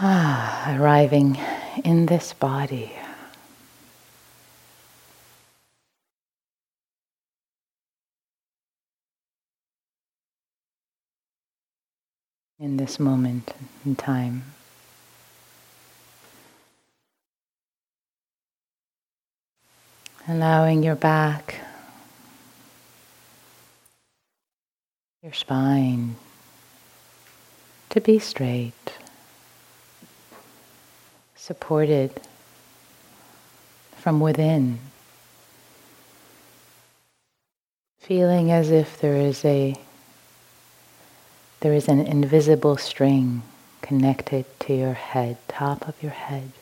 Ah, arriving in this body. In this moment in time. Allowing your back, your spine to be straight, supported from within, feeling as if there is a there is an invisible string connected to your head, top of your head,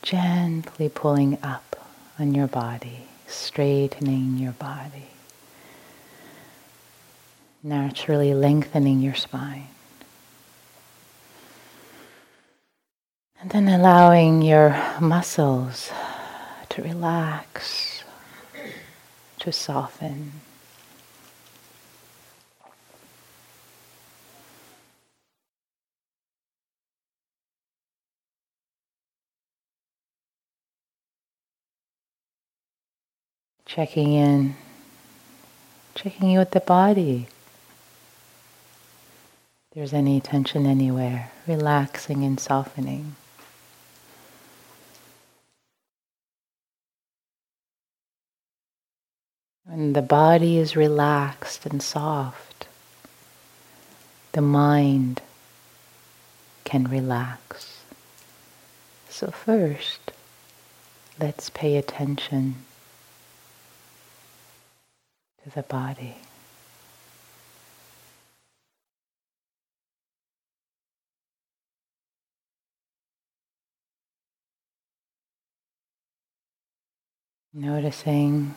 gently pulling up on your body, straightening your body, naturally lengthening your spine. And then allowing your muscles to relax, to soften. Checking in, checking in with the body. If there's any tension anywhere, relaxing and softening. When the body is relaxed and soft, the mind can relax. So, first, let's pay attention to the body. Noticing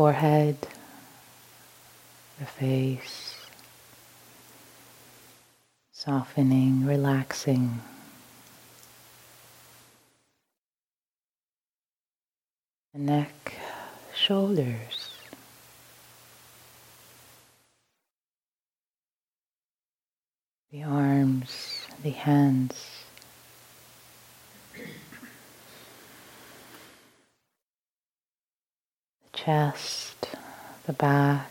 forehead, the face, softening, relaxing. The neck, shoulders. the arms, the hands. The chest, the back,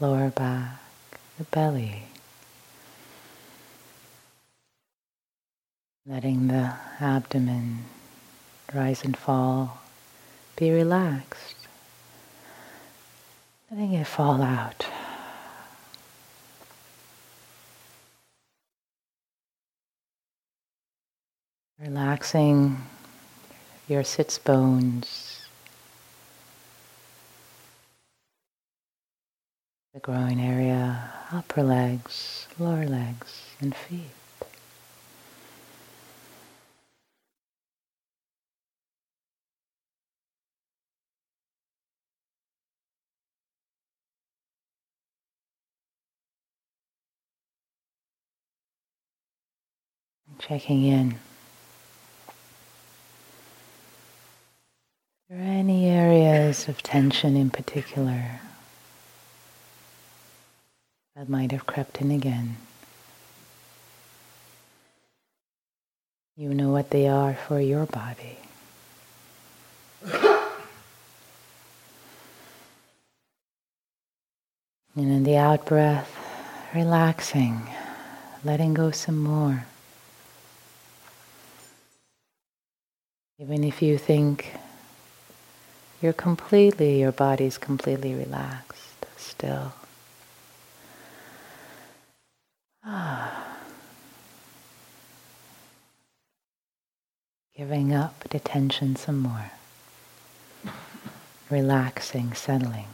lower back, the belly. Letting the abdomen rise and fall, be relaxed. Letting it fall out. Relaxing your sits bones, the groin area, upper legs, lower legs, and feet. Checking in. Are there any areas of tension in particular that might have crept in again? You know what they are for your body. And in the out breath, relaxing, letting go some more. Even if you think you're completely, your body's completely relaxed, still. Ah. Giving up the tension some more. Relaxing, settling.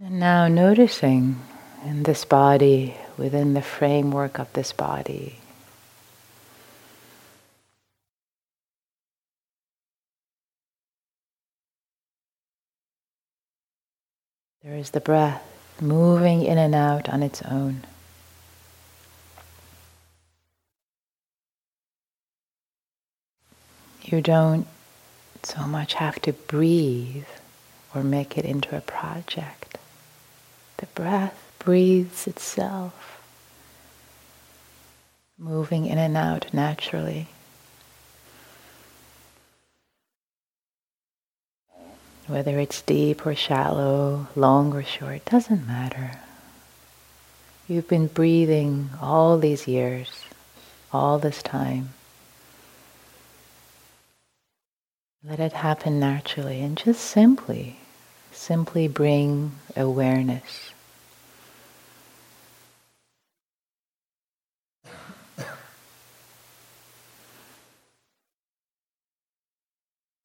And now noticing in this body, within the framework of this body, There is the breath moving in and out on its own. You don't so much have to breathe or make it into a project. The breath breathes itself, moving in and out naturally. Whether it's deep or shallow, long or short, doesn't matter. You've been breathing all these years, all this time. Let it happen naturally and just simply, simply bring awareness.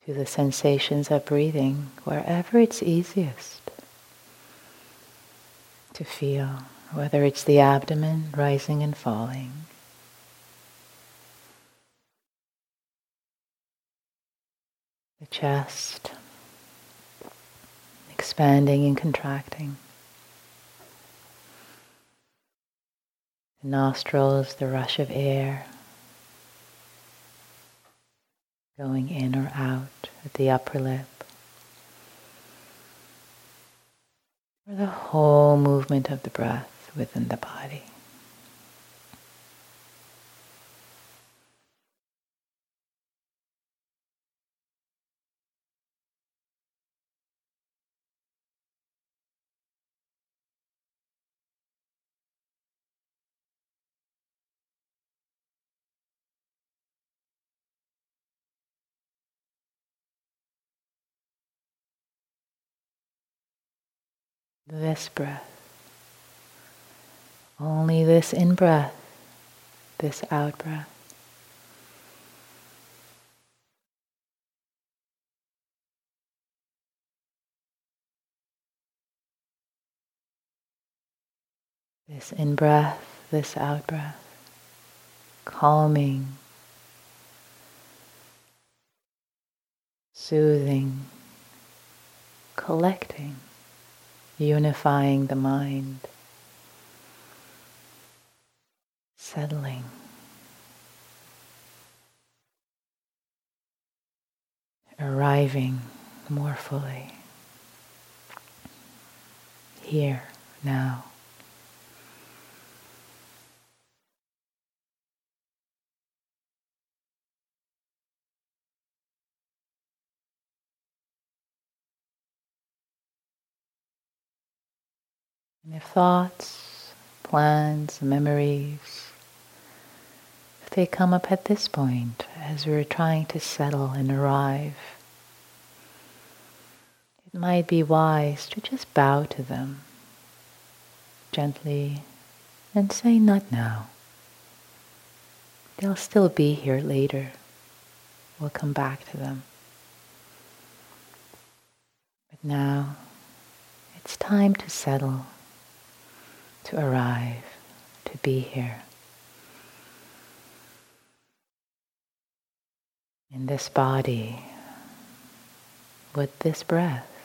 To the sensations of breathing wherever it's easiest to feel, whether it's the abdomen rising and falling, the chest expanding and contracting, the nostrils, the rush of air going in or out at the upper lip. Or the whole movement of the breath within the body. This breath. Only this in breath, this out breath. This in breath, this out breath, calming, soothing, collecting unifying the mind, settling. Arriving more fully here, now. If thoughts, plans, memories, if they come up at this point as we're trying to settle and arrive, it might be wise to just bow to them gently and say, Not now. They'll still be here later. We'll come back to them. But now, it's time to settle to arrive, to be here. In this body, with this breath.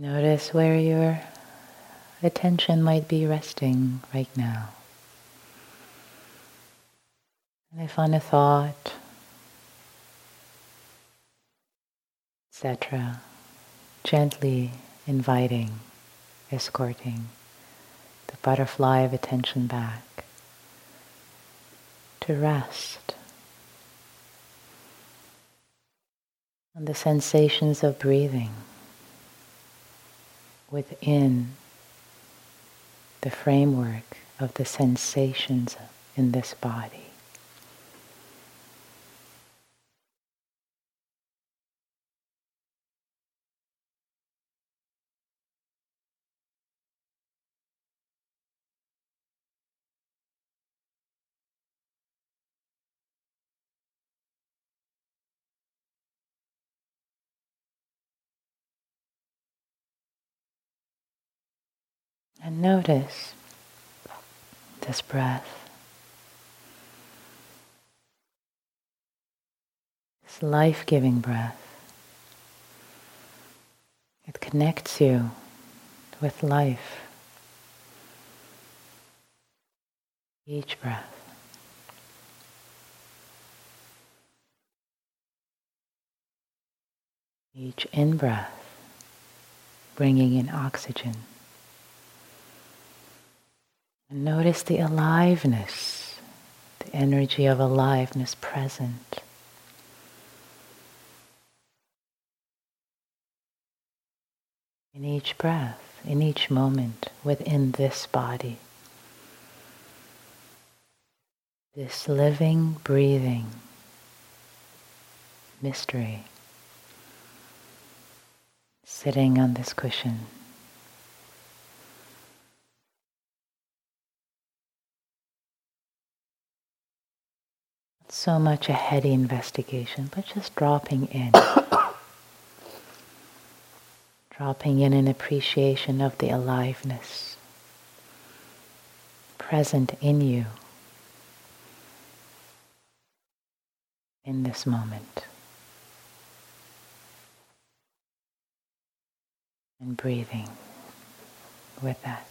Notice where your attention might be resting right now. And if on a thought, etc., gently inviting, escorting the butterfly of attention back to rest on the sensations of breathing within the framework of the sensations in this body. And notice this breath, this life giving breath. It connects you with life. Each breath. Each in breath, bringing in oxygen. And notice the aliveness, the energy of aliveness present. In each breath, in each moment within this body. This living, breathing mystery sitting on this cushion. So much a heady investigation, but just dropping in. dropping in an appreciation of the aliveness present in you in this moment. And breathing with that.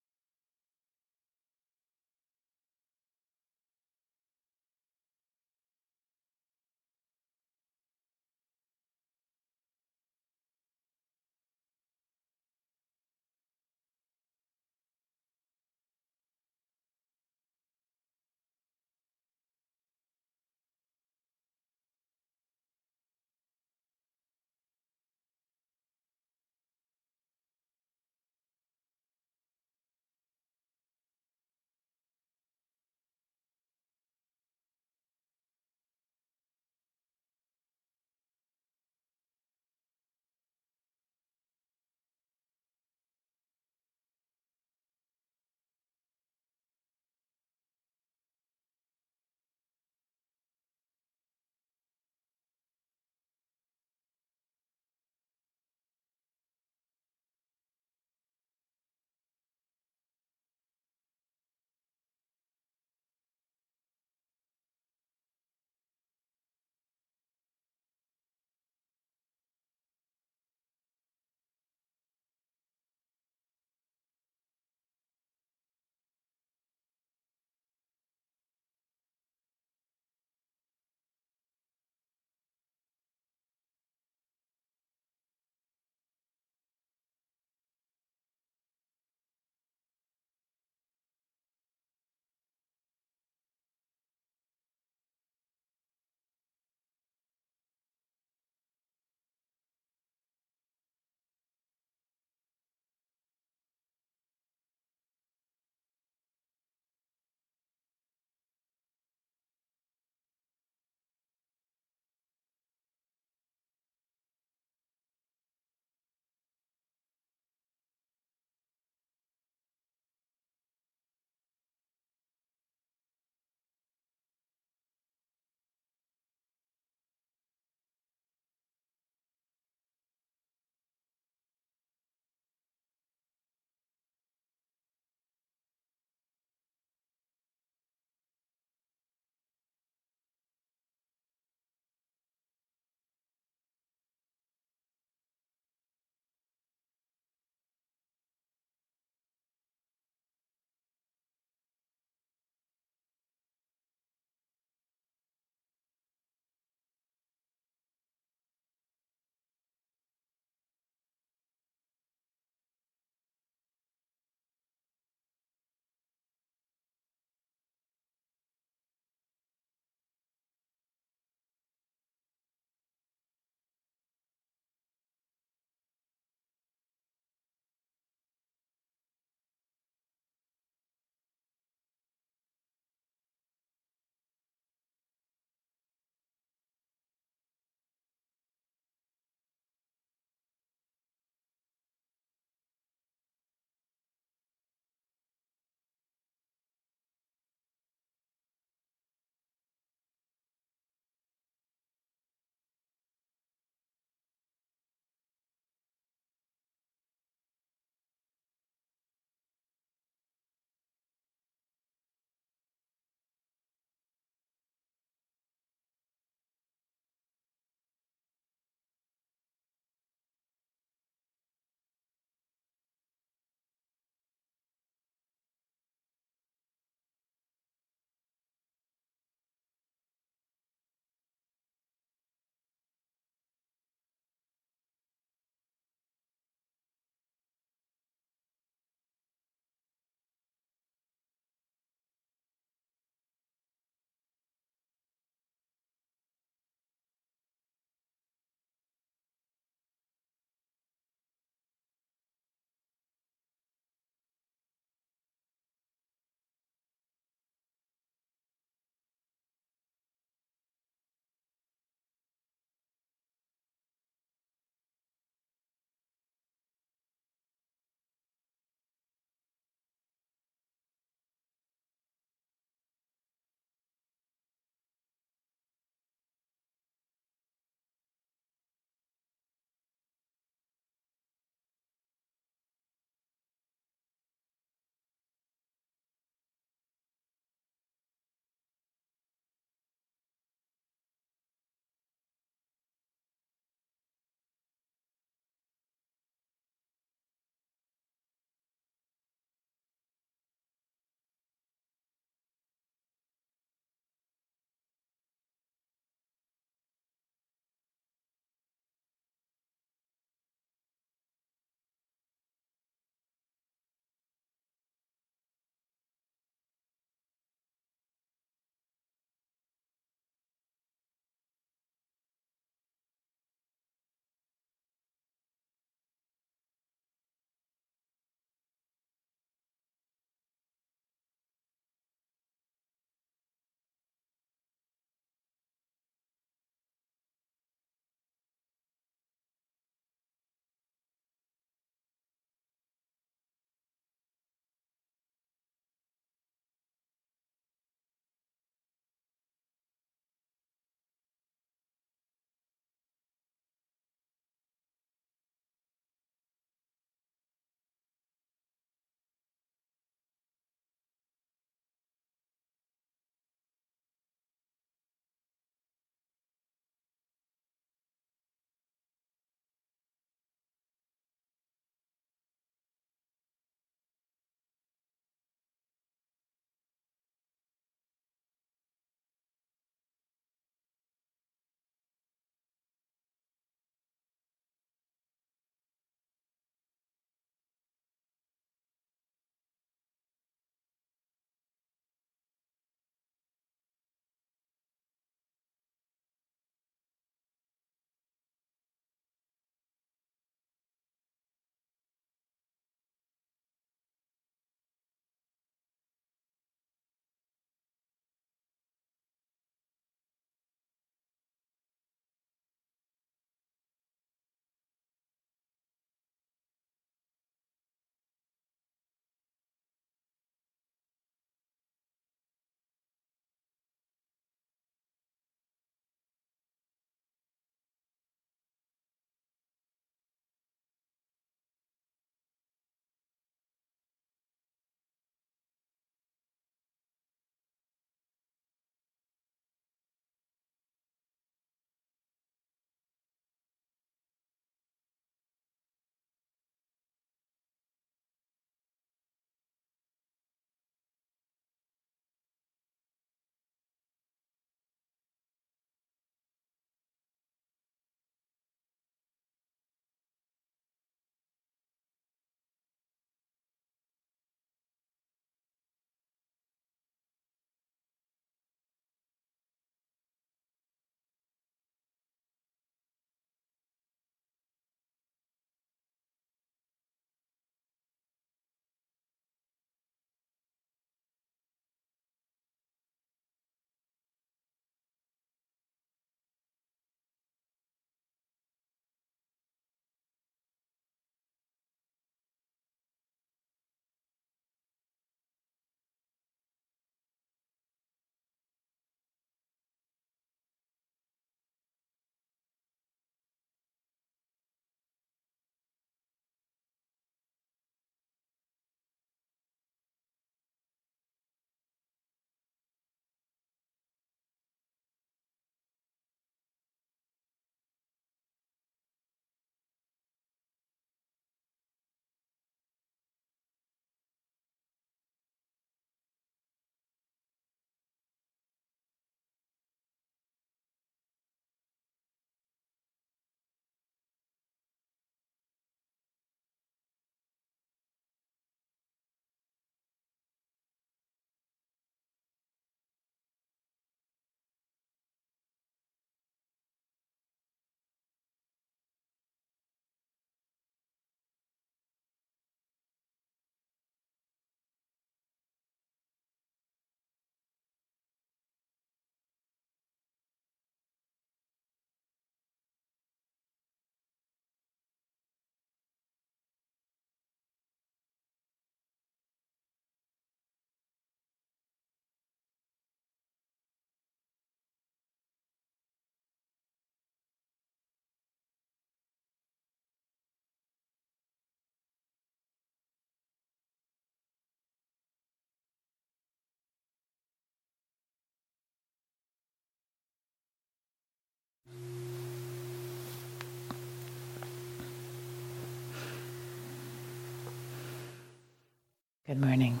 Good morning.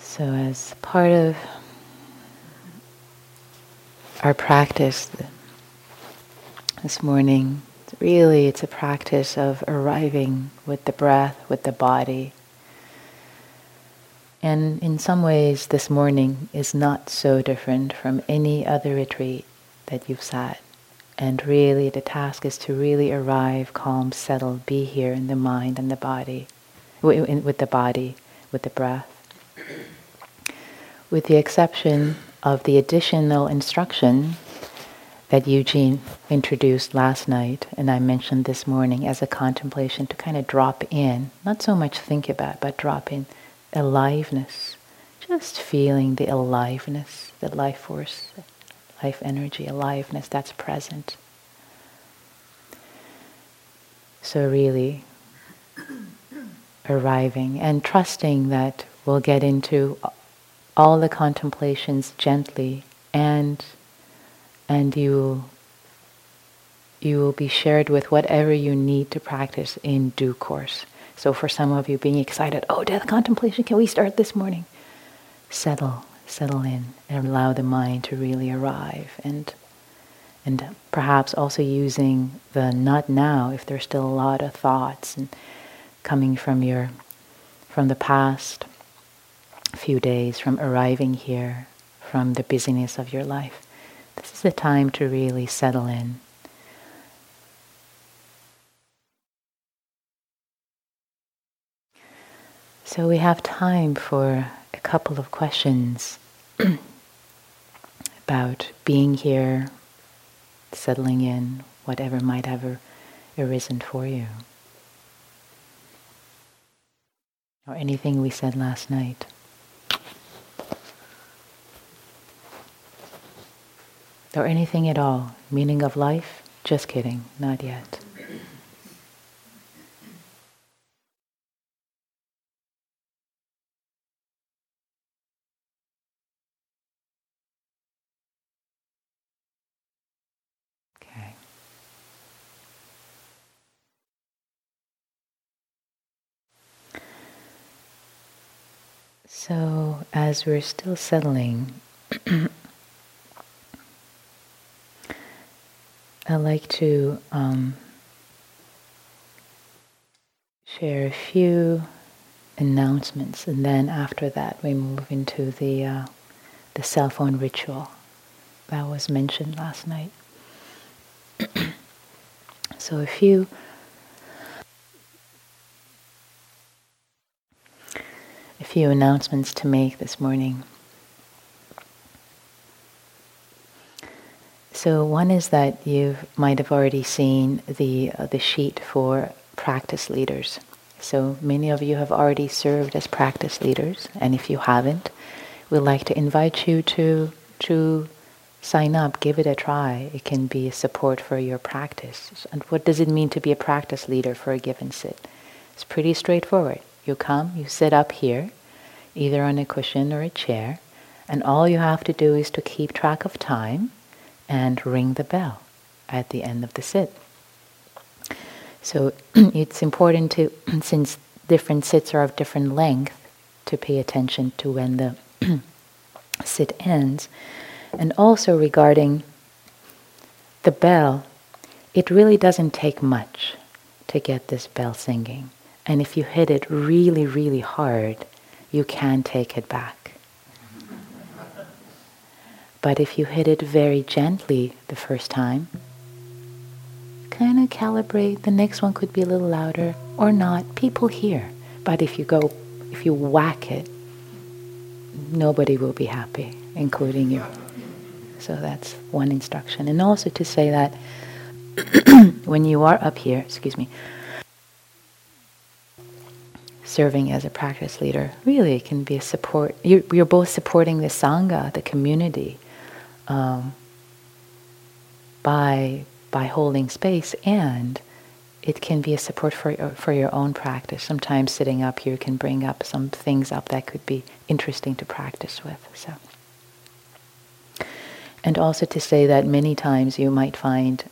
So, as part of our practice this morning, really it's a practice of arriving with the breath, with the body. And in some ways, this morning is not so different from any other retreat that you've sat. And really, the task is to really arrive calm, settled, be here in the mind and the body, with the body, with the breath. With the exception of the additional instruction that Eugene introduced last night and I mentioned this morning as a contemplation to kind of drop in, not so much think about, but drop in aliveness, just feeling the aliveness, the life force, life energy, aliveness that's present. So, really arriving and trusting that we'll get into all the contemplations gently and and you you will be shared with whatever you need to practice in due course. So for some of you being excited, oh, death contemplation, can we start this morning? Settle, settle in and allow the mind to really arrive. And and perhaps also using the not now if there's still a lot of thoughts and coming from your from the past few days from arriving here from the busyness of your life this is the time to really settle in. So we have time for a couple of questions about being here, settling in, whatever might have arisen for you. Or anything we said last night. Or anything at all. Meaning of life? Just kidding, not yet. So, as we're still settling, I'd like to um, share a few announcements, and then after that, we move into the uh, the cell phone ritual that was mentioned last night. so, a few few announcements to make this morning. So one is that you might have already seen the uh, the sheet for practice leaders. So many of you have already served as practice leaders, and if you haven't, we'd like to invite you to to sign up, give it a try. It can be a support for your practice. And what does it mean to be a practice leader for a given sit? It's pretty straightforward. You come, you sit up here, either on a cushion or a chair, and all you have to do is to keep track of time and ring the bell at the end of the sit. So it's important to, since different sits are of different length, to pay attention to when the sit ends. And also regarding the bell, it really doesn't take much to get this bell singing. And if you hit it really, really hard, you can take it back. But if you hit it very gently the first time, kind of calibrate. The next one could be a little louder or not. People hear. But if you go, if you whack it, nobody will be happy, including you. So that's one instruction. And also to say that when you are up here, excuse me, serving as a practice leader really can be a support. You're, you're both supporting the Sangha, the community, um, by, by holding space, and it can be a support for, for your own practice. Sometimes sitting up here can bring up some things up that could be interesting to practice with. So. And also to say that many times you might find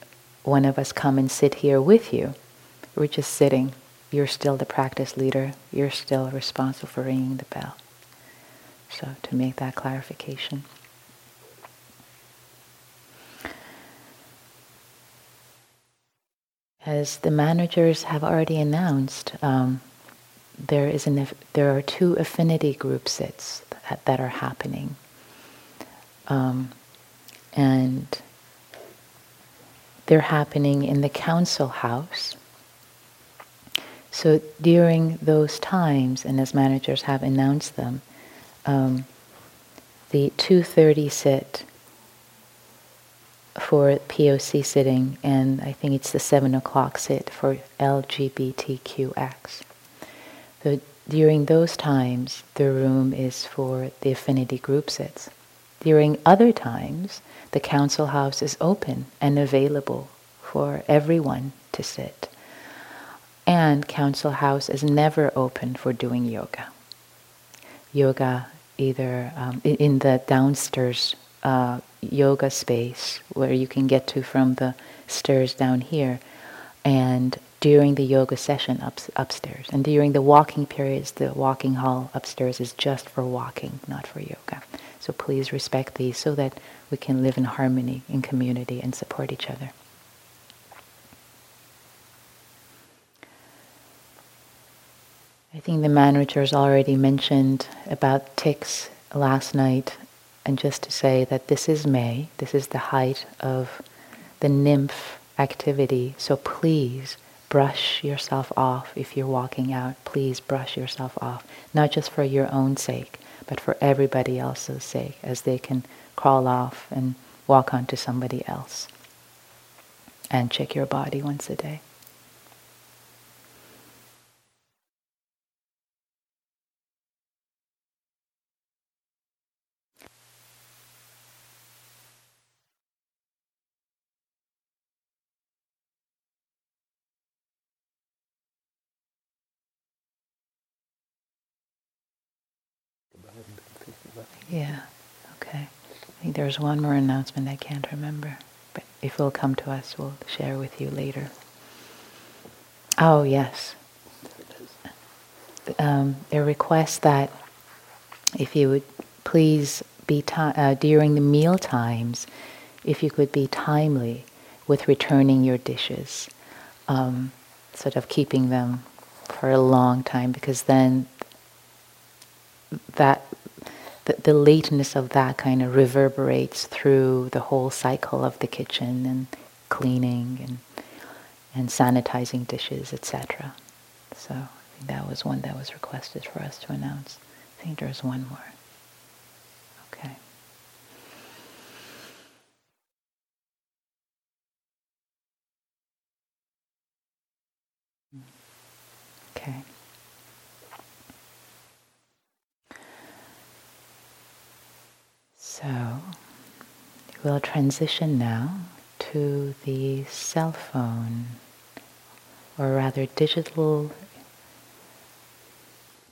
one of us come and sit here with you, we're just sitting. You're still the practice leader. You're still responsible for ringing the bell. So to make that clarification. As the managers have already announced, um, there is an there are two affinity group sits that, that are happening, um, and they're happening in the council house. So during those times, and as managers have announced them, um, the 2:30 sit for POC sitting, and I think it's the 7 o'clock sit for LGBTQX. So during those times, the room is for the affinity group sits. During other times, the council house is open and available for everyone to sit. And council house is never open for doing yoga. Yoga either um, in the downstairs uh, yoga space where you can get to from the stairs down here, and during the yoga session up, upstairs. And during the walking periods, the walking hall upstairs is just for walking, not for yoga. So please respect these so that we can live in harmony, in community, and support each other. I think the managers already mentioned about ticks last night and just to say that this is May, this is the height of the nymph activity, so please brush yourself off if you're walking out. Please brush yourself off, not just for your own sake, but for everybody else's sake, as they can crawl off and walk onto somebody else. And check your body once a day. Yeah, okay. I think there's one more announcement I can't remember, but if it'll come to us, we'll share with you later. Oh, yes. Um, a request that if you would please be uh, during the meal times, if you could be timely with returning your dishes, um, sort of keeping them for a long time, because then that the, the lateness of that kind of reverberates through the whole cycle of the kitchen and cleaning and and sanitizing dishes, etc. So I think that was one that was requested for us to announce. I think there's one more. Okay. Okay. So we'll transition now to the cell phone, or rather digital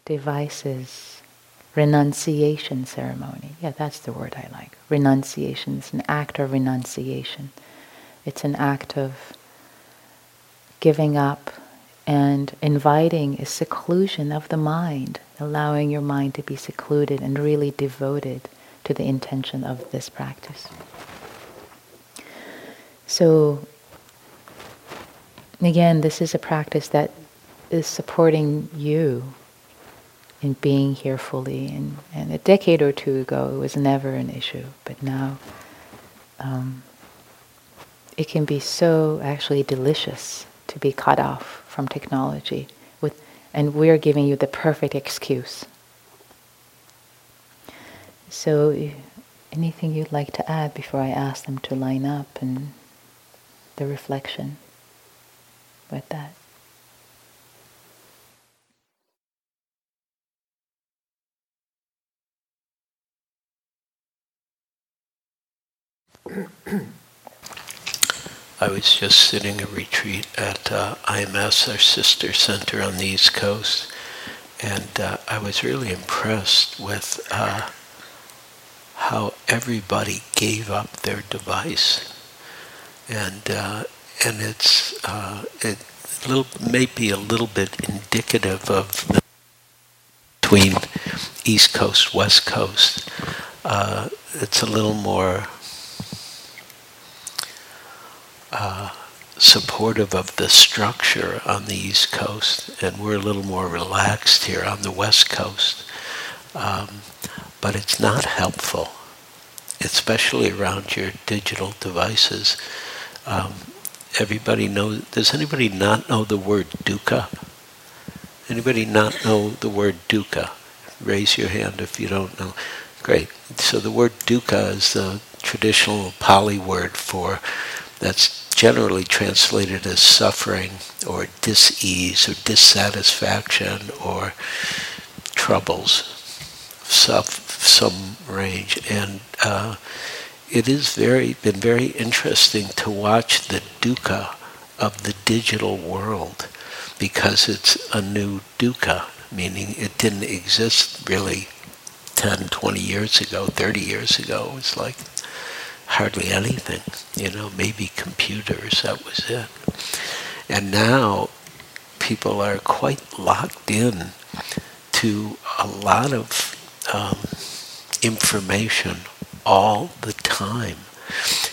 devices renunciation ceremony. Yeah, that's the word I like. Renunciation. It's an act of renunciation. It's an act of giving up and inviting a seclusion of the mind, allowing your mind to be secluded and really devoted to the intention of this practice. So, again, this is a practice that is supporting you in being here fully. And, and a decade or two ago, it was never an issue, but now um, it can be so actually delicious to be cut off from technology. With, and we're giving you the perfect excuse so, anything you'd like to add before I ask them to line up and the reflection with that? I was just sitting a retreat at uh, IMS, our sister center on the East Coast, and uh, I was really impressed with uh, how everybody gave up their device. And uh, and it's uh, it little maybe a little bit indicative of the between East Coast, West Coast. Uh, it's a little more uh, supportive of the structure on the East Coast, and we're a little more relaxed here on the West Coast. Um, but it's not helpful, especially around your digital devices. Um, everybody knows. Does anybody not know the word dukkha? Anybody not know the word dukkha? Raise your hand if you don't know. Great. So the word dukkha is the traditional Pali word for that's generally translated as suffering or dis-ease or dissatisfaction or troubles of some range. And uh, it is very been very interesting to watch the dukkha of the digital world because it's a new dukkha, meaning it didn't exist really 10, 20 years ago, 30 years ago. It was like hardly anything, you know, maybe computers, that was it. And now people are quite locked in to a lot of um, information all the time.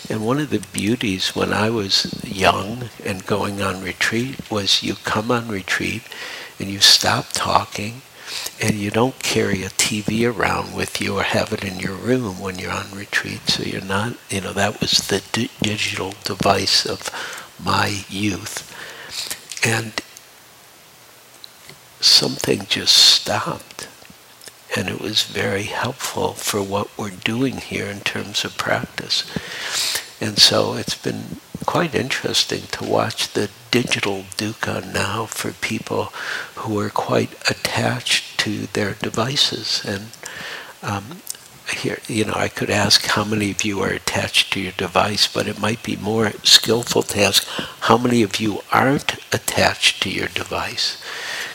And one of the beauties when I was young and going on retreat was you come on retreat and you stop talking and you don't carry a TV around with you or have it in your room when you're on retreat. So you're not, you know, that was the di- digital device of my youth. And something just stopped. And it was very helpful for what we're doing here in terms of practice. And so it's been quite interesting to watch the digital dukkha now for people who are quite attached to their devices. And um, here, you know, I could ask how many of you are attached to your device, but it might be more skillful to ask how many of you aren't attached to your device.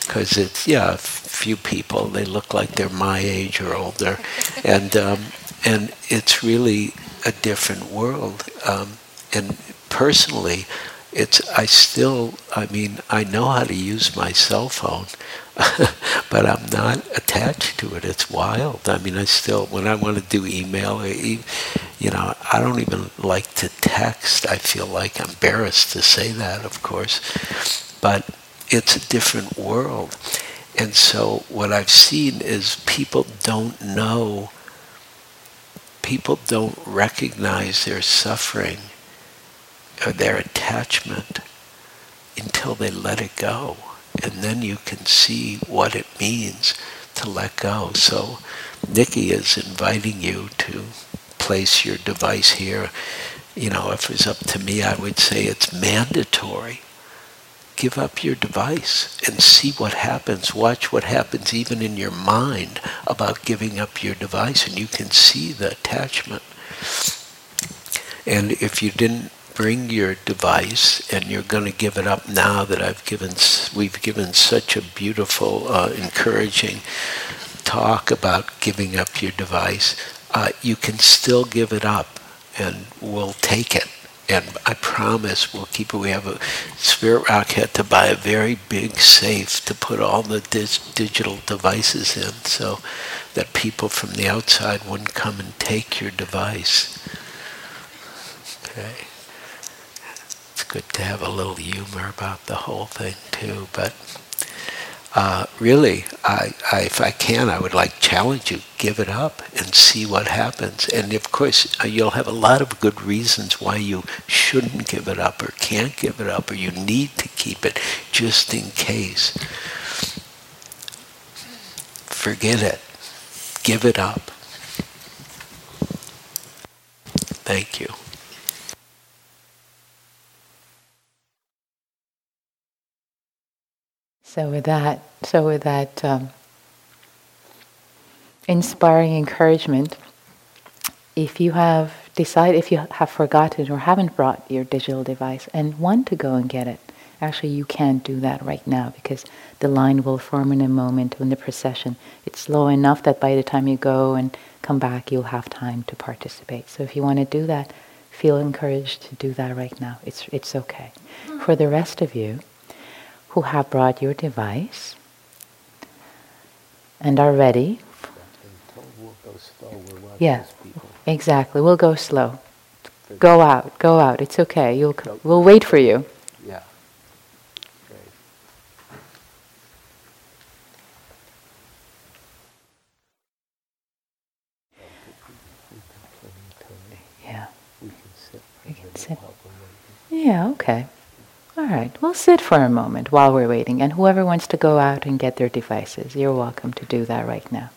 Because it's, yeah, few people, they look like they're my age or older. and, um, and it's really a different world. Um, and personally, it's I still I mean I know how to use my cell phone, but I'm not attached to it. It's wild. I mean I still when I want to do email, you know I don't even like to text. I feel like I'm embarrassed to say that, of course, but it's a different world. And so what I've seen is people don't know, people don't recognize their suffering or their attachment until they let it go. And then you can see what it means to let go. So Nikki is inviting you to place your device here. You know, if it's up to me, I would say it's mandatory. Give up your device and see what happens. Watch what happens even in your mind about giving up your device, and you can see the attachment. And if you didn't bring your device and you're going to give it up now that I've given, we've given such a beautiful, uh, encouraging talk about giving up your device, uh, you can still give it up and we'll take it. And I promise we'll keep it. We have a Spirit Rock had to buy a very big safe to put all the dis- digital devices in so that people from the outside wouldn't come and take your device. Okay it's good to have a little humor about the whole thing too. But uh, really, I, I, if I can, I would like challenge you, give it up and see what happens. And of course, uh, you'll have a lot of good reasons why you shouldn't give it up or can't give it up or you need to keep it just in case. Forget it. Give it up. Thank you. So with that, so with that um, inspiring encouragement, if you have decided, if you have forgotten or haven't brought your digital device and want to go and get it, actually you can't do that right now because the line will form in a moment when the procession. It's slow enough that by the time you go and come back, you'll have time to participate. So if you want to do that, feel encouraged to do that right now. It's, it's okay. Hmm. For the rest of you who have brought your device and are ready, yeah, exactly. We'll go slow. Go out, go out. It's okay. You'll, we'll wait for you. Yeah. Yeah. We can sit. We can sit. Yeah, okay. All right, we'll sit for a moment while we're waiting, and whoever wants to go out and get their devices, you're welcome to do that right now.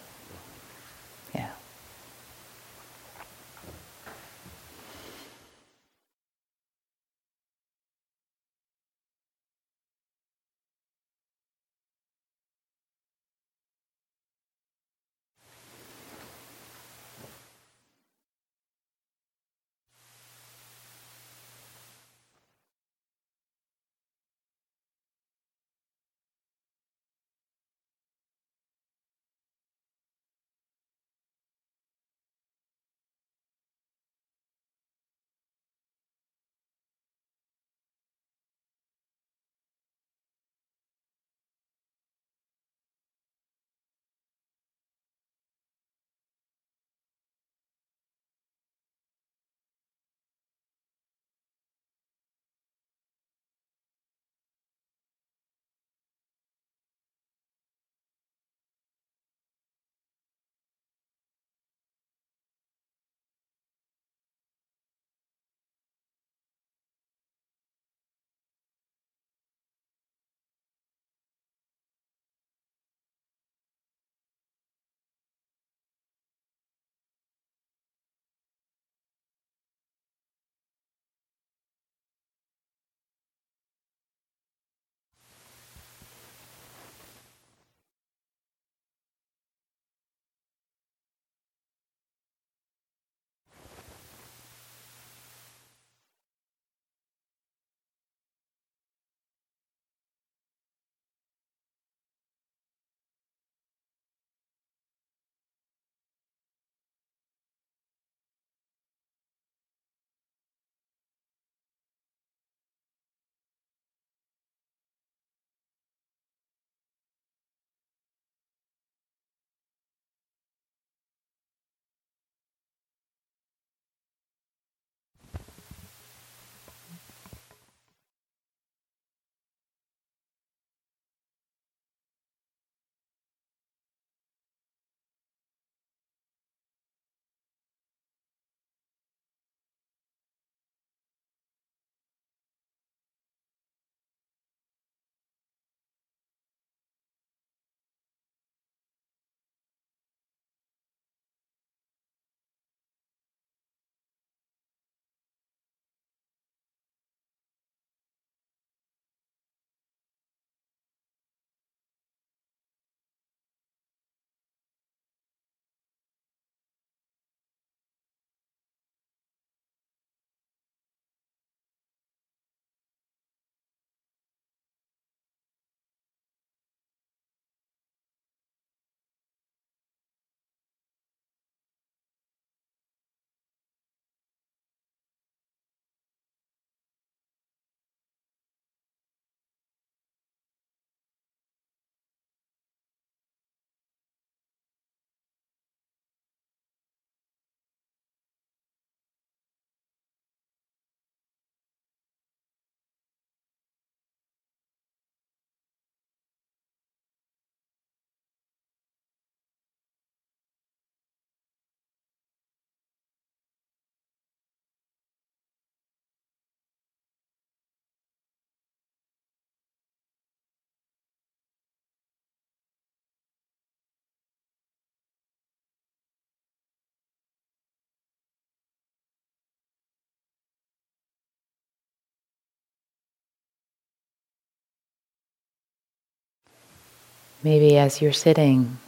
Maybe as you're sitting,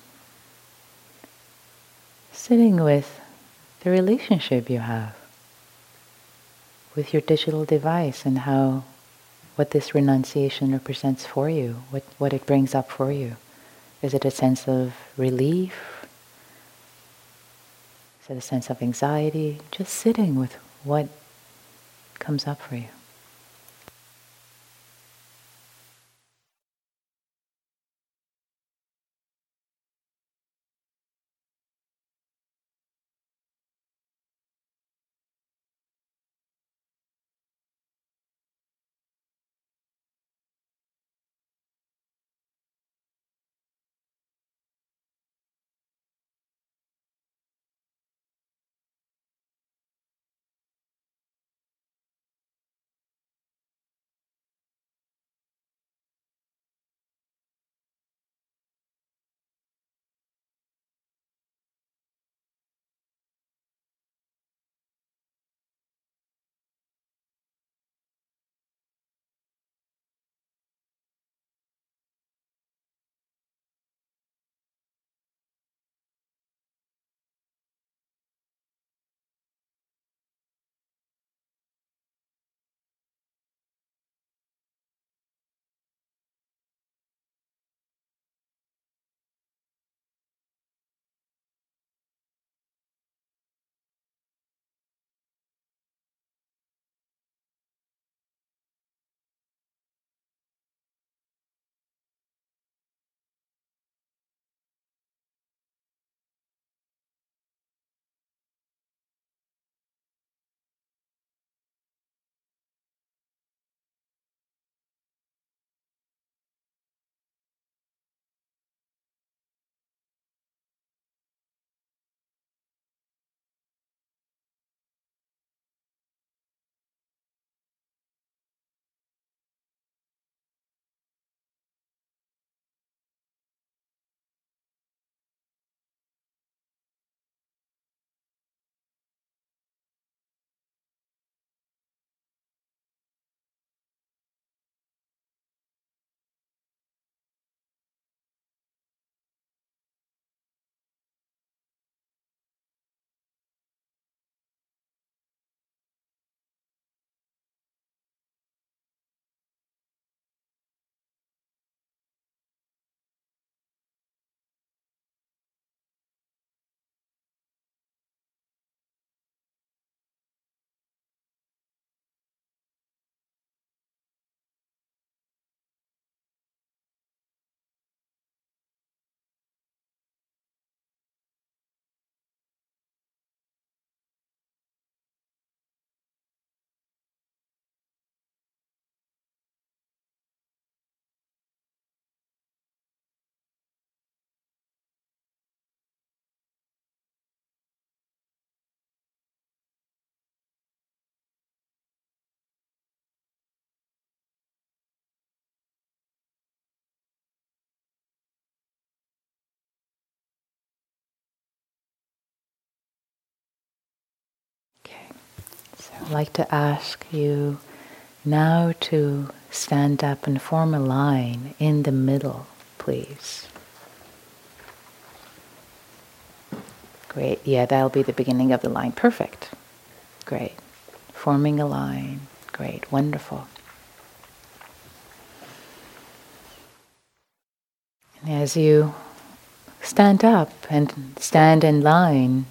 sitting with the relationship you have with your digital device and how what this renunciation represents for you, what, what it brings up for you. Is it a sense of relief? Is it a sense of anxiety? Just sitting with what comes up for you. I'd like to ask you now to stand up and form a line in the middle, please. Great. Yeah, that'll be the beginning of the line. Perfect. Great. Forming a line. Great. Wonderful. And as you stand up and stand in line,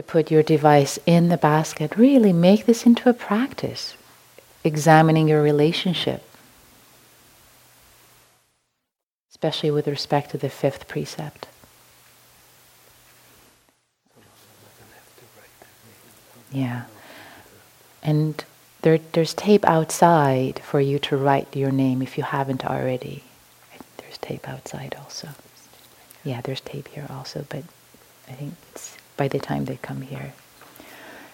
to put your device in the basket, really make this into a practice, examining your relationship, especially with respect to the fifth precept. Yeah. And there, there's tape outside for you to write your name if you haven't already. There's tape outside also. Yeah, there's tape here also, but I think it's by the time they come here.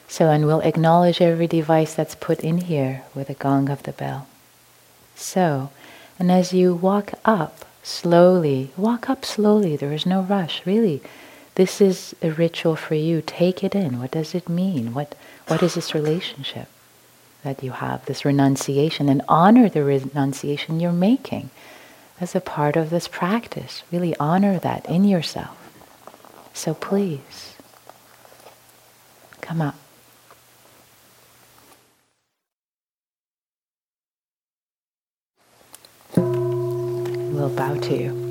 So, and we'll acknowledge every device that's put in here with a gong of the bell. So, and as you walk up slowly, walk up slowly, there is no rush, really. This is a ritual for you. Take it in. What does it mean? What, what is this relationship that you have, this renunciation? And honor the renunciation you're making as a part of this practice. Really honor that in yourself. So please come up. We'll bow to you.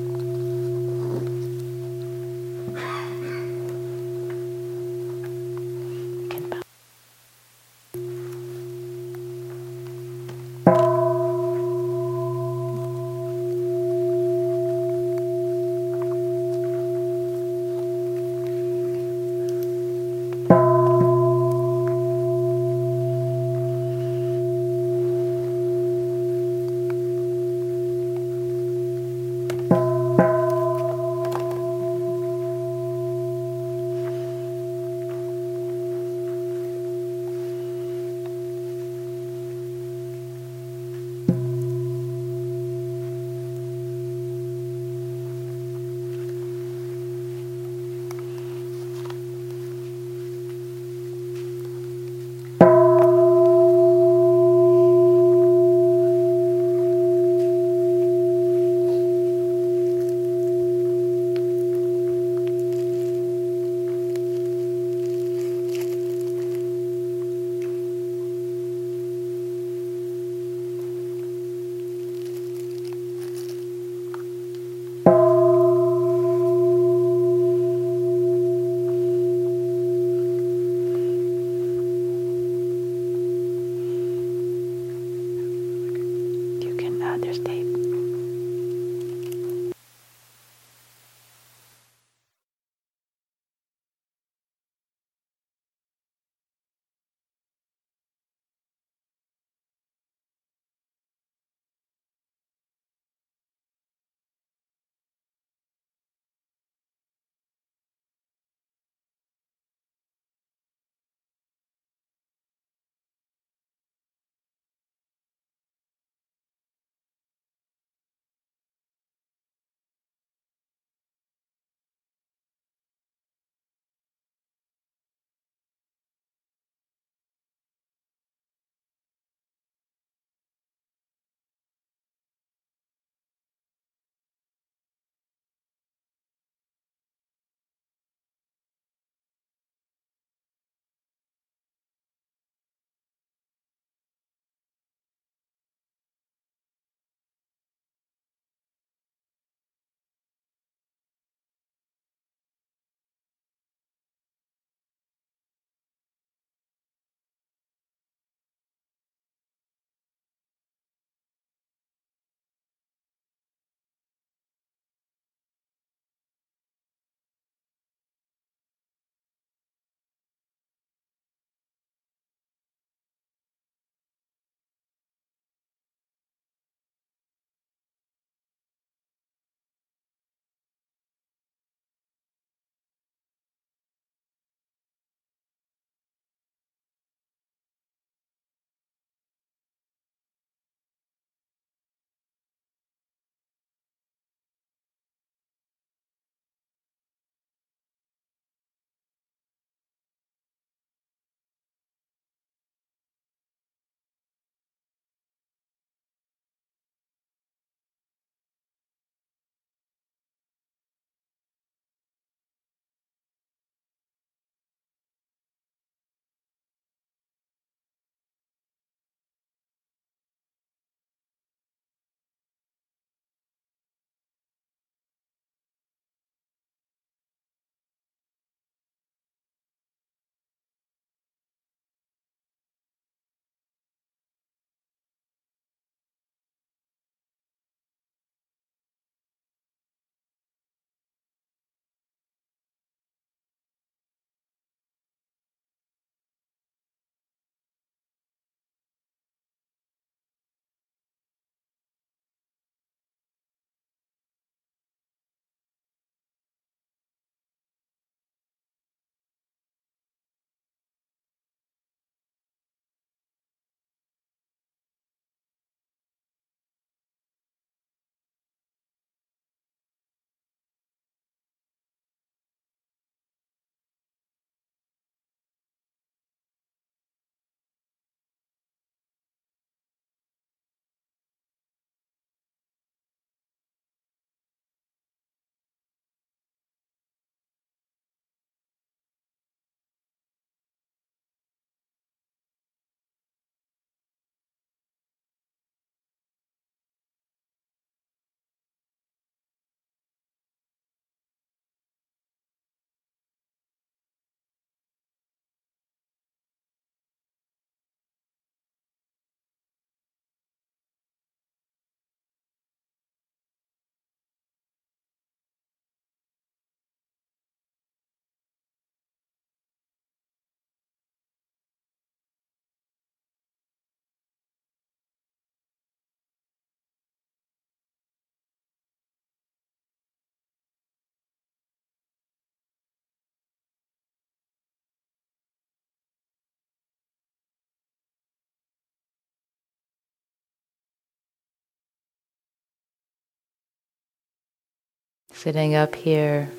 Sitting up here,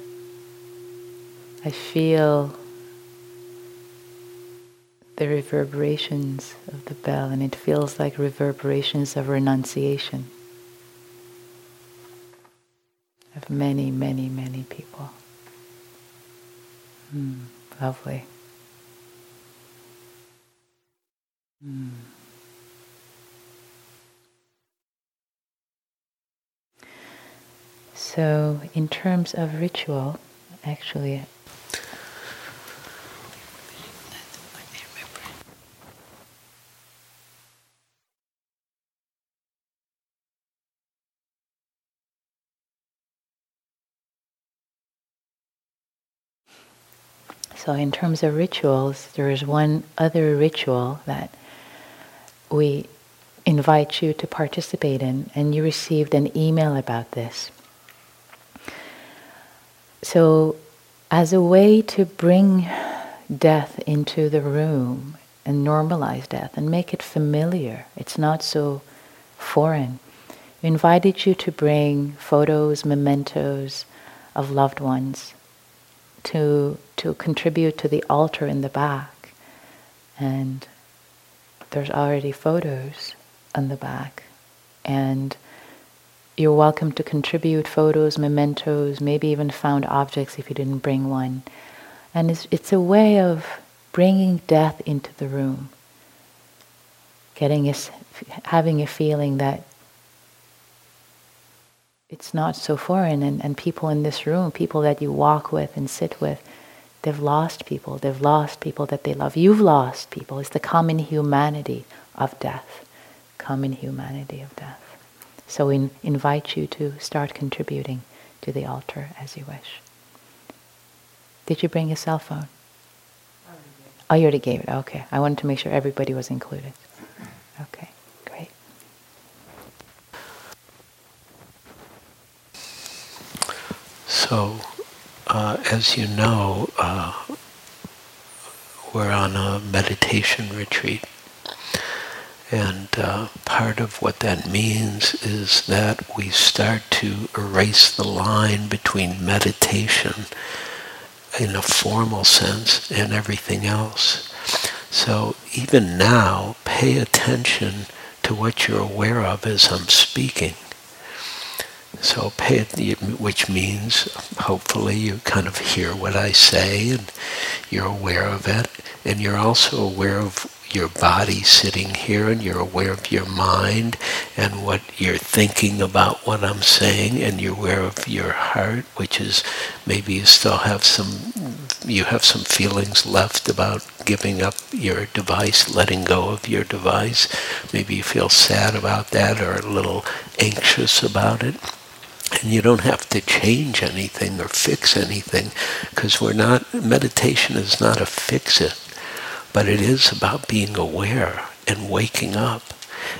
I feel the reverberations of the bell, and it feels like reverberations of renunciation of many, many, many people. Mm, lovely. Mm. So, in terms of ritual, actually, So, in terms of rituals, there is one other ritual that we invite you to participate in, and you received an email about this. So, as a way to bring death into the room and normalize death and make it familiar, it's not so foreign. We invited you to bring photos, mementos of loved ones to, to contribute to the altar in the back. And there's already photos on the back. And you're welcome to contribute photos, mementos, maybe even found objects if you didn't bring one. And it's, it's a way of bringing death into the room, getting a, having a feeling that it's not so foreign. And, and people in this room, people that you walk with and sit with, they've lost people. They've lost people that they love. You've lost people. It's the common humanity of death. Common humanity of death. So we invite you to start contributing to the altar as you wish. Did you bring your cell phone? Oh, you already gave it. Okay. I wanted to make sure everybody was included. Okay. Great. So, uh, as you know, uh, we're on a meditation retreat. And uh, part of what that means is that we start to erase the line between meditation in a formal sense and everything else. So even now, pay attention to what you're aware of as I'm speaking. So pay it, which means hopefully you kind of hear what I say and you're aware of it, and you're also aware of your body sitting here, and you're aware of your mind and what you're thinking about what I'm saying, and you're aware of your heart, which is maybe you still have some you have some feelings left about giving up your device, letting go of your device. Maybe you feel sad about that or a little anxious about it. And you don't have to change anything or fix anything because we're not, meditation is not a fix it, but it is about being aware and waking up.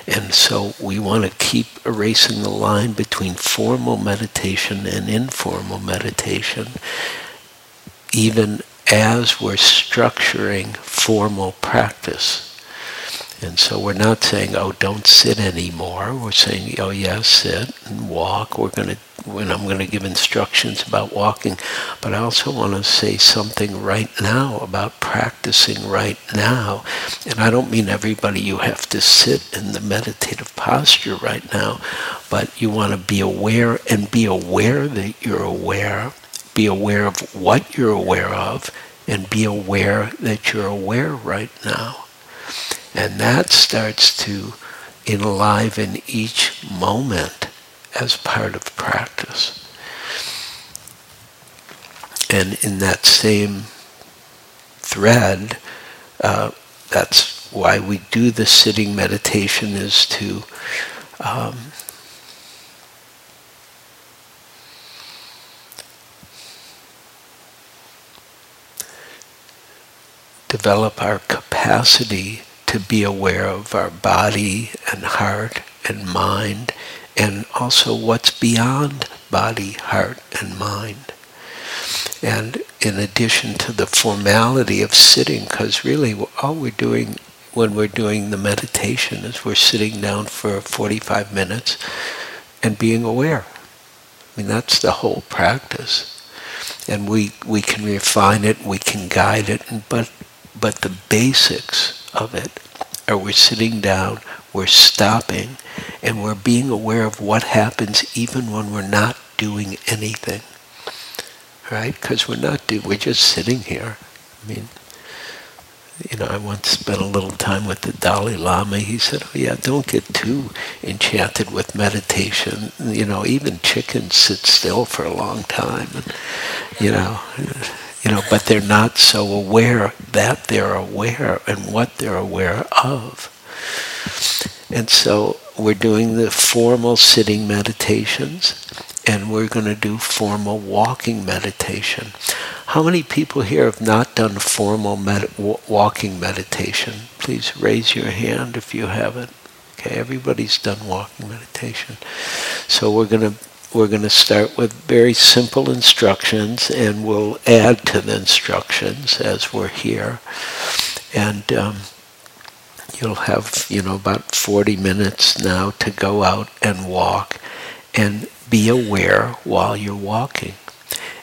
And so we want to keep erasing the line between formal meditation and informal meditation, even as we're structuring formal practice. And so we're not saying, oh, don't sit anymore. We're saying, oh, yes, sit and walk. We're going to, when I'm going to give instructions about walking, but I also want to say something right now about practicing right now. And I don't mean everybody you have to sit in the meditative posture right now, but you want to be aware and be aware that you're aware. Be aware of what you're aware of and be aware that you're aware right now. And that starts to enliven each moment as part of practice. And in that same thread, uh, that's why we do the sitting meditation is to um, develop our capacity to be aware of our body and heart and mind and also what's beyond body, heart, and mind. And in addition to the formality of sitting, because really all we're doing when we're doing the meditation is we're sitting down for 45 minutes and being aware. I mean, that's the whole practice. And we, we can refine it, we can guide it, but, but the basics of it or we're sitting down, we're stopping, and we're being aware of what happens even when we're not doing anything. Right? Because we're not do we're just sitting here. I mean, you know, I once spent a little time with the Dalai Lama. He said, "Oh yeah, don't get too enchanted with meditation. You know, even chickens sit still for a long time, you know, you know, but they're not so aware that they're aware and what they're aware of. And so we're doing the formal sitting meditations, and we're going to do formal walking meditation. How many people here have not done formal med- walking meditation? Please raise your hand if you haven't. Okay, everybody's done walking meditation. So we're going to we're going to start with very simple instructions, and we'll add to the instructions as we're here. And um, you'll have you know about 40 minutes now to go out and walk, and be aware while you're walking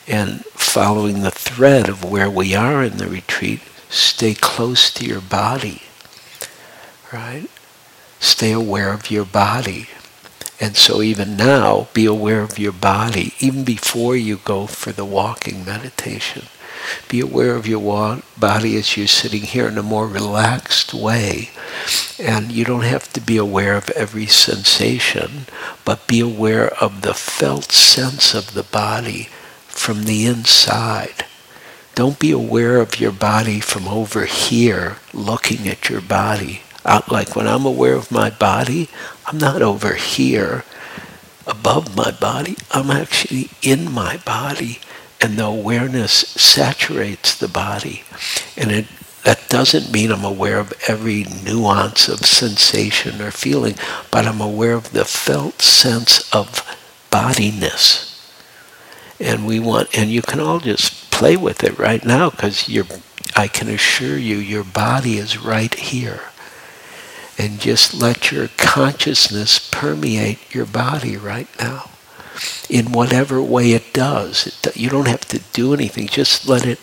and following the thread of where we are in the retreat, stay close to your body, right? Stay aware of your body. And so even now, be aware of your body, even before you go for the walking meditation. Be aware of your body as you're sitting here in a more relaxed way. And you don't have to be aware of every sensation, but be aware of the felt sense of the body from the inside. Don't be aware of your body from over here looking at your body. Like when I'm aware of my body, I'm not over here above my body. I'm actually in my body and the awareness saturates the body. And it that doesn't mean I'm aware of every nuance of sensation or feeling, but I'm aware of the felt sense of bodiness and we want and you can all just play with it right now because I can assure you your body is right here and just let your consciousness permeate your body right now in whatever way it does it, you don't have to do anything just let it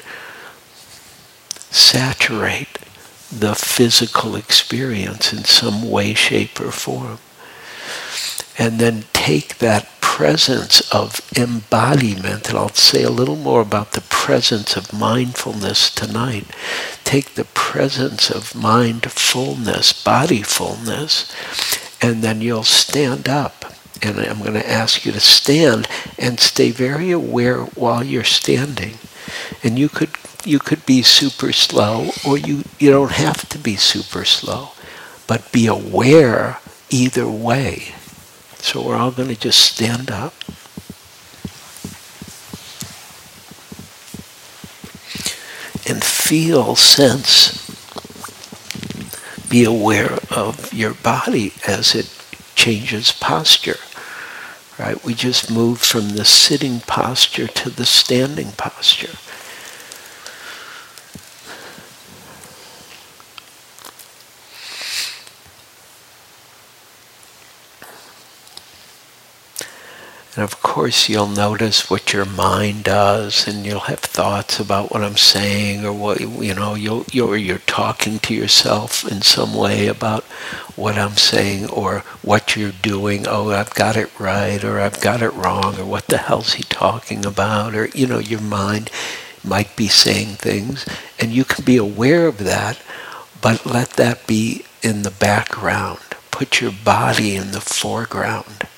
saturate the physical experience in some way shape or form and then take that presence of embodiment, and I'll say a little more about the presence of mindfulness tonight. Take the presence of mind fullness, body fullness, and then you'll stand up. And I'm going to ask you to stand and stay very aware while you're standing. And you could you could be super slow or you, you don't have to be super slow, but be aware either way. So we're all going to just stand up. And feel, sense, be aware of your body as it changes posture. Right? We just moved from the sitting posture to the standing posture. And of course, you'll notice what your mind does, and you'll have thoughts about what I'm saying, or what you know. You'll, you're you're talking to yourself in some way about what I'm saying, or what you're doing. Oh, I've got it right, or I've got it wrong, or what the hell's he talking about? Or you know, your mind might be saying things, and you can be aware of that, but let that be in the background. Put your body in the foreground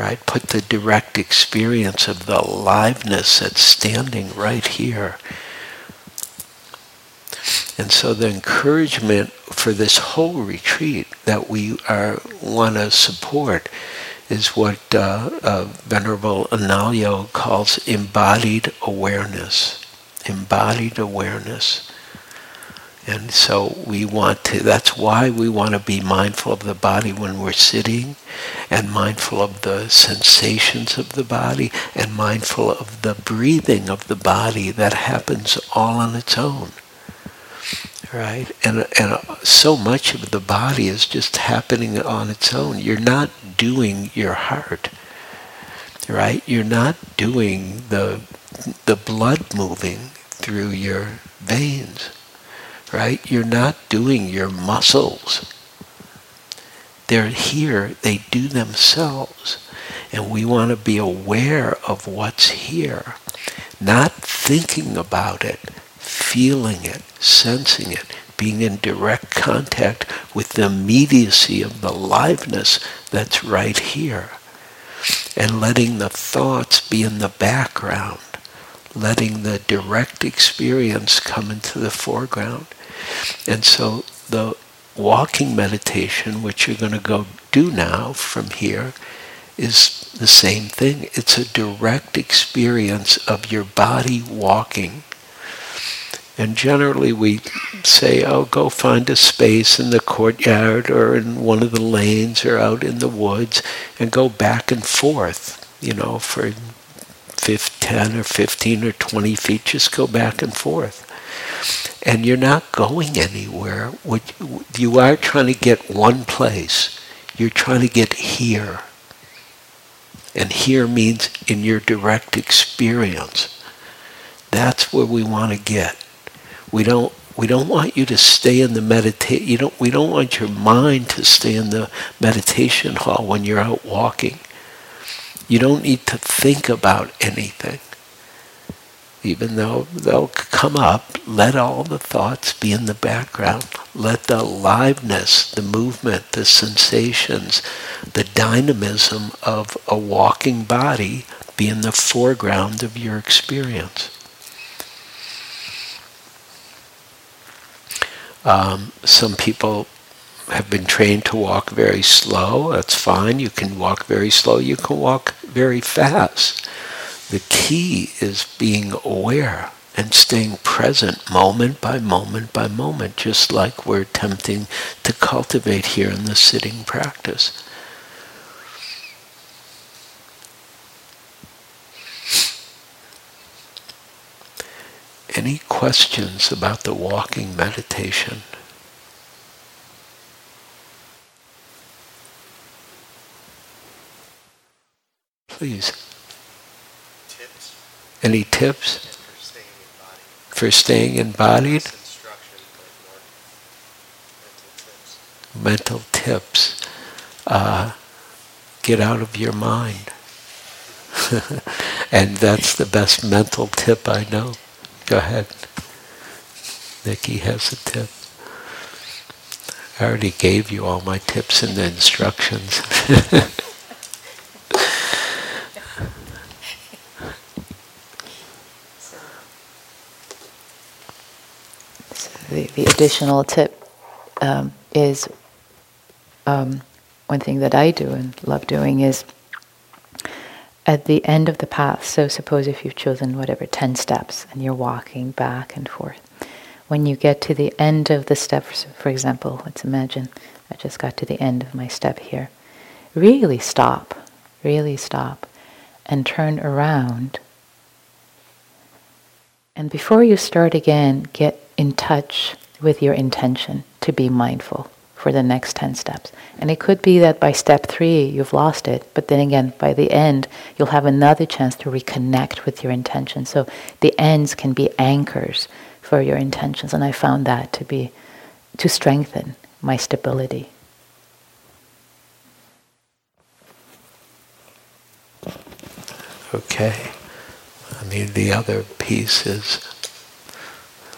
right? Put the direct experience of the liveness that's standing right here. And so the encouragement for this whole retreat that we are want to support is what uh, uh, Venerable Analayo calls embodied awareness. Embodied awareness. And so we want to, that's why we want to be mindful of the body when we're sitting, and mindful of the sensations of the body, and mindful of the breathing of the body that happens all on its own. Right? And, and so much of the body is just happening on its own. You're not doing your heart. right? You're not doing the, the blood moving through your veins, right? You're not doing your muscles. They're here, they do themselves. And we want to be aware of what's here, not thinking about it, feeling it, sensing it, being in direct contact with the immediacy of the liveness that's right here. And letting the thoughts be in the background, letting the direct experience come into the foreground. And so the walking meditation, which you're going to go do now from here, is the same thing. It's a direct experience of your body walking. And generally we say, oh, go find a space in the courtyard or in one of the lanes or out in the woods and go back and forth, you know, for 10 or 15 or 20 feet, just go back and forth. And you're not going anywhere. You are trying to get one place. You're trying to get here. And here means in your direct experience. That's where we want to get. We don't we don't want you to stay in the meditate you don't we don't want your mind to stay in the meditation hall when you're out walking. You don't need to think about anything. Even though they'll come up, let all the thoughts be in the background. Let the aliveness, the movement, the sensations, the dynamism of a walking body be in the foreground of your experience. Um, some people have been trained to walk very slow. That's fine. You can walk very slow. You can walk very fast. The key is being aware and staying present moment by moment by moment, just like we're attempting to cultivate here in the sitting practice. Any questions about the walking meditation? Please. Tips. Any tips For staying embodied. For staying embodied? Mental tips. Uh, get out of your mind. and that's the best mental tip I know. Go ahead. Nikki has a tip. I already gave you all my tips and the instructions. the, the additional tip um, is um, one thing that I do and love doing is at the end of the path. So suppose if you've chosen whatever 10 steps and you're walking back and forth. When you get to the end of the steps, for example, let's imagine I just got to the end of my step here. Really stop, really stop, and turn around. And before you start again, get in touch with your intention to be mindful for the next 10 steps. And it could be that by step three, you've lost it, but then again, by the end, you'll have another chance to reconnect with your intention. So the ends can be anchors for your intentions, and I found that to be, to strengthen my stability. Okay. I mean, the other piece is,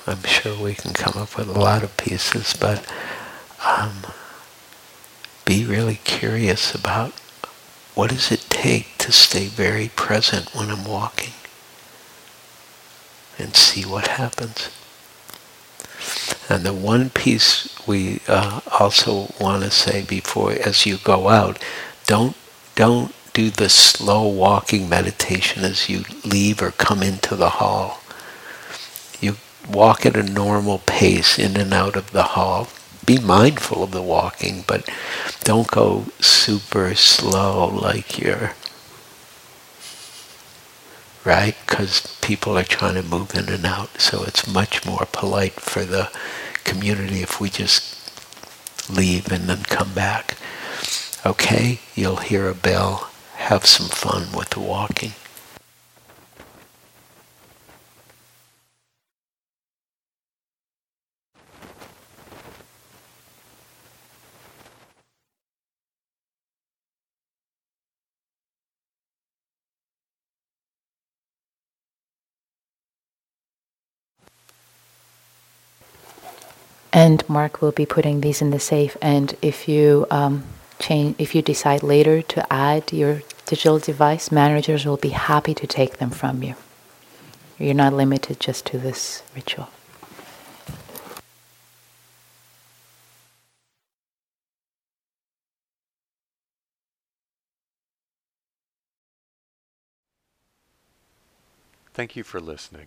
I'm sure we can come up with a lot of pieces, but um, be really curious about what does it take to stay very present when I'm walking and see what happens. And the one piece we uh, also want to say before, as you go out, don't don't do the slow walking meditation as you leave or come into the hall. Walk at a normal pace in and out of the hall. Be mindful of the walking, but don't go super slow like you're right? Because people are trying to move in and out, so it's much more polite for the community if we just leave and then come back. Okay, you'll hear a bell. have some fun with the walking. And Mark will be putting these in the safe. And if you um, change, if you decide later to add your digital device, managers will be happy to take them from you. You're not limited just to this ritual. Thank you for listening.